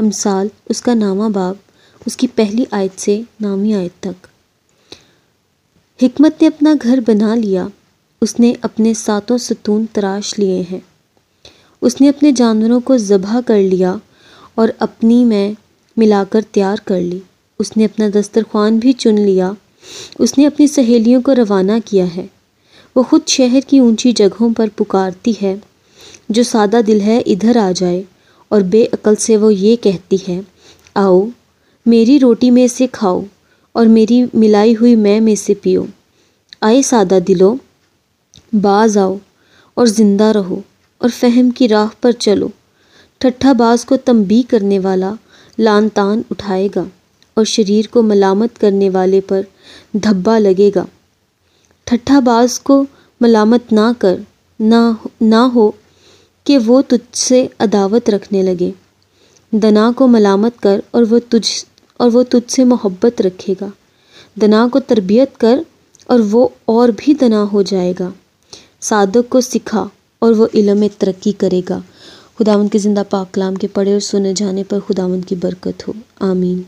अमसाल, उसका नामा बाब उसकी पहली आयत से नामी आयत तक। हिकमत ने अपना घर बना लिया। उसने अपने सातों सतून तराश लिए हैं। उसने अपने जानवरों को ज़बह कर लिया और अपनी में मिलाकर तैयार कर ली। उसने अपना दस्तरखान भी चुन लिया। उसने अपनी सहेलियों को रवाना किया है। वो खुद शहर की ऊँची जगहों पर पुकारती है, जो सादा दिल है, इधर आ जाए। और बेअकल से वो ये कहती है, आओ, मेरी रोटी में से खाओ और मेरी मिलाई हुई मैं में से पियो। आए सादा दिलो, बाज आओ और ज़िंदा रहो और फहम की राह पर चलो। ठट्ठाबाज को तंबी करने वाला लान तान उठाएगा और शरीर को मलामत करने वाले पर धब्बा लगेगा। ठट्ठाबाज को मलामत ना कर, ना ना हो कि वो तुझसे अदावत रखने लगे। दना को मलामत कर और वो तुझ, और वो तुझसे मोहब्बत रखेगा। दना को तरबियत कर और वो और भी दना हो जाएगा। सादक को सिखा और वो इलम में तरक्की करेगा। खुदावंद के ज़िंदा पाक कलाम के पढ़े और सुने जाने पर खुदावंद की बरकत हो। आमीन।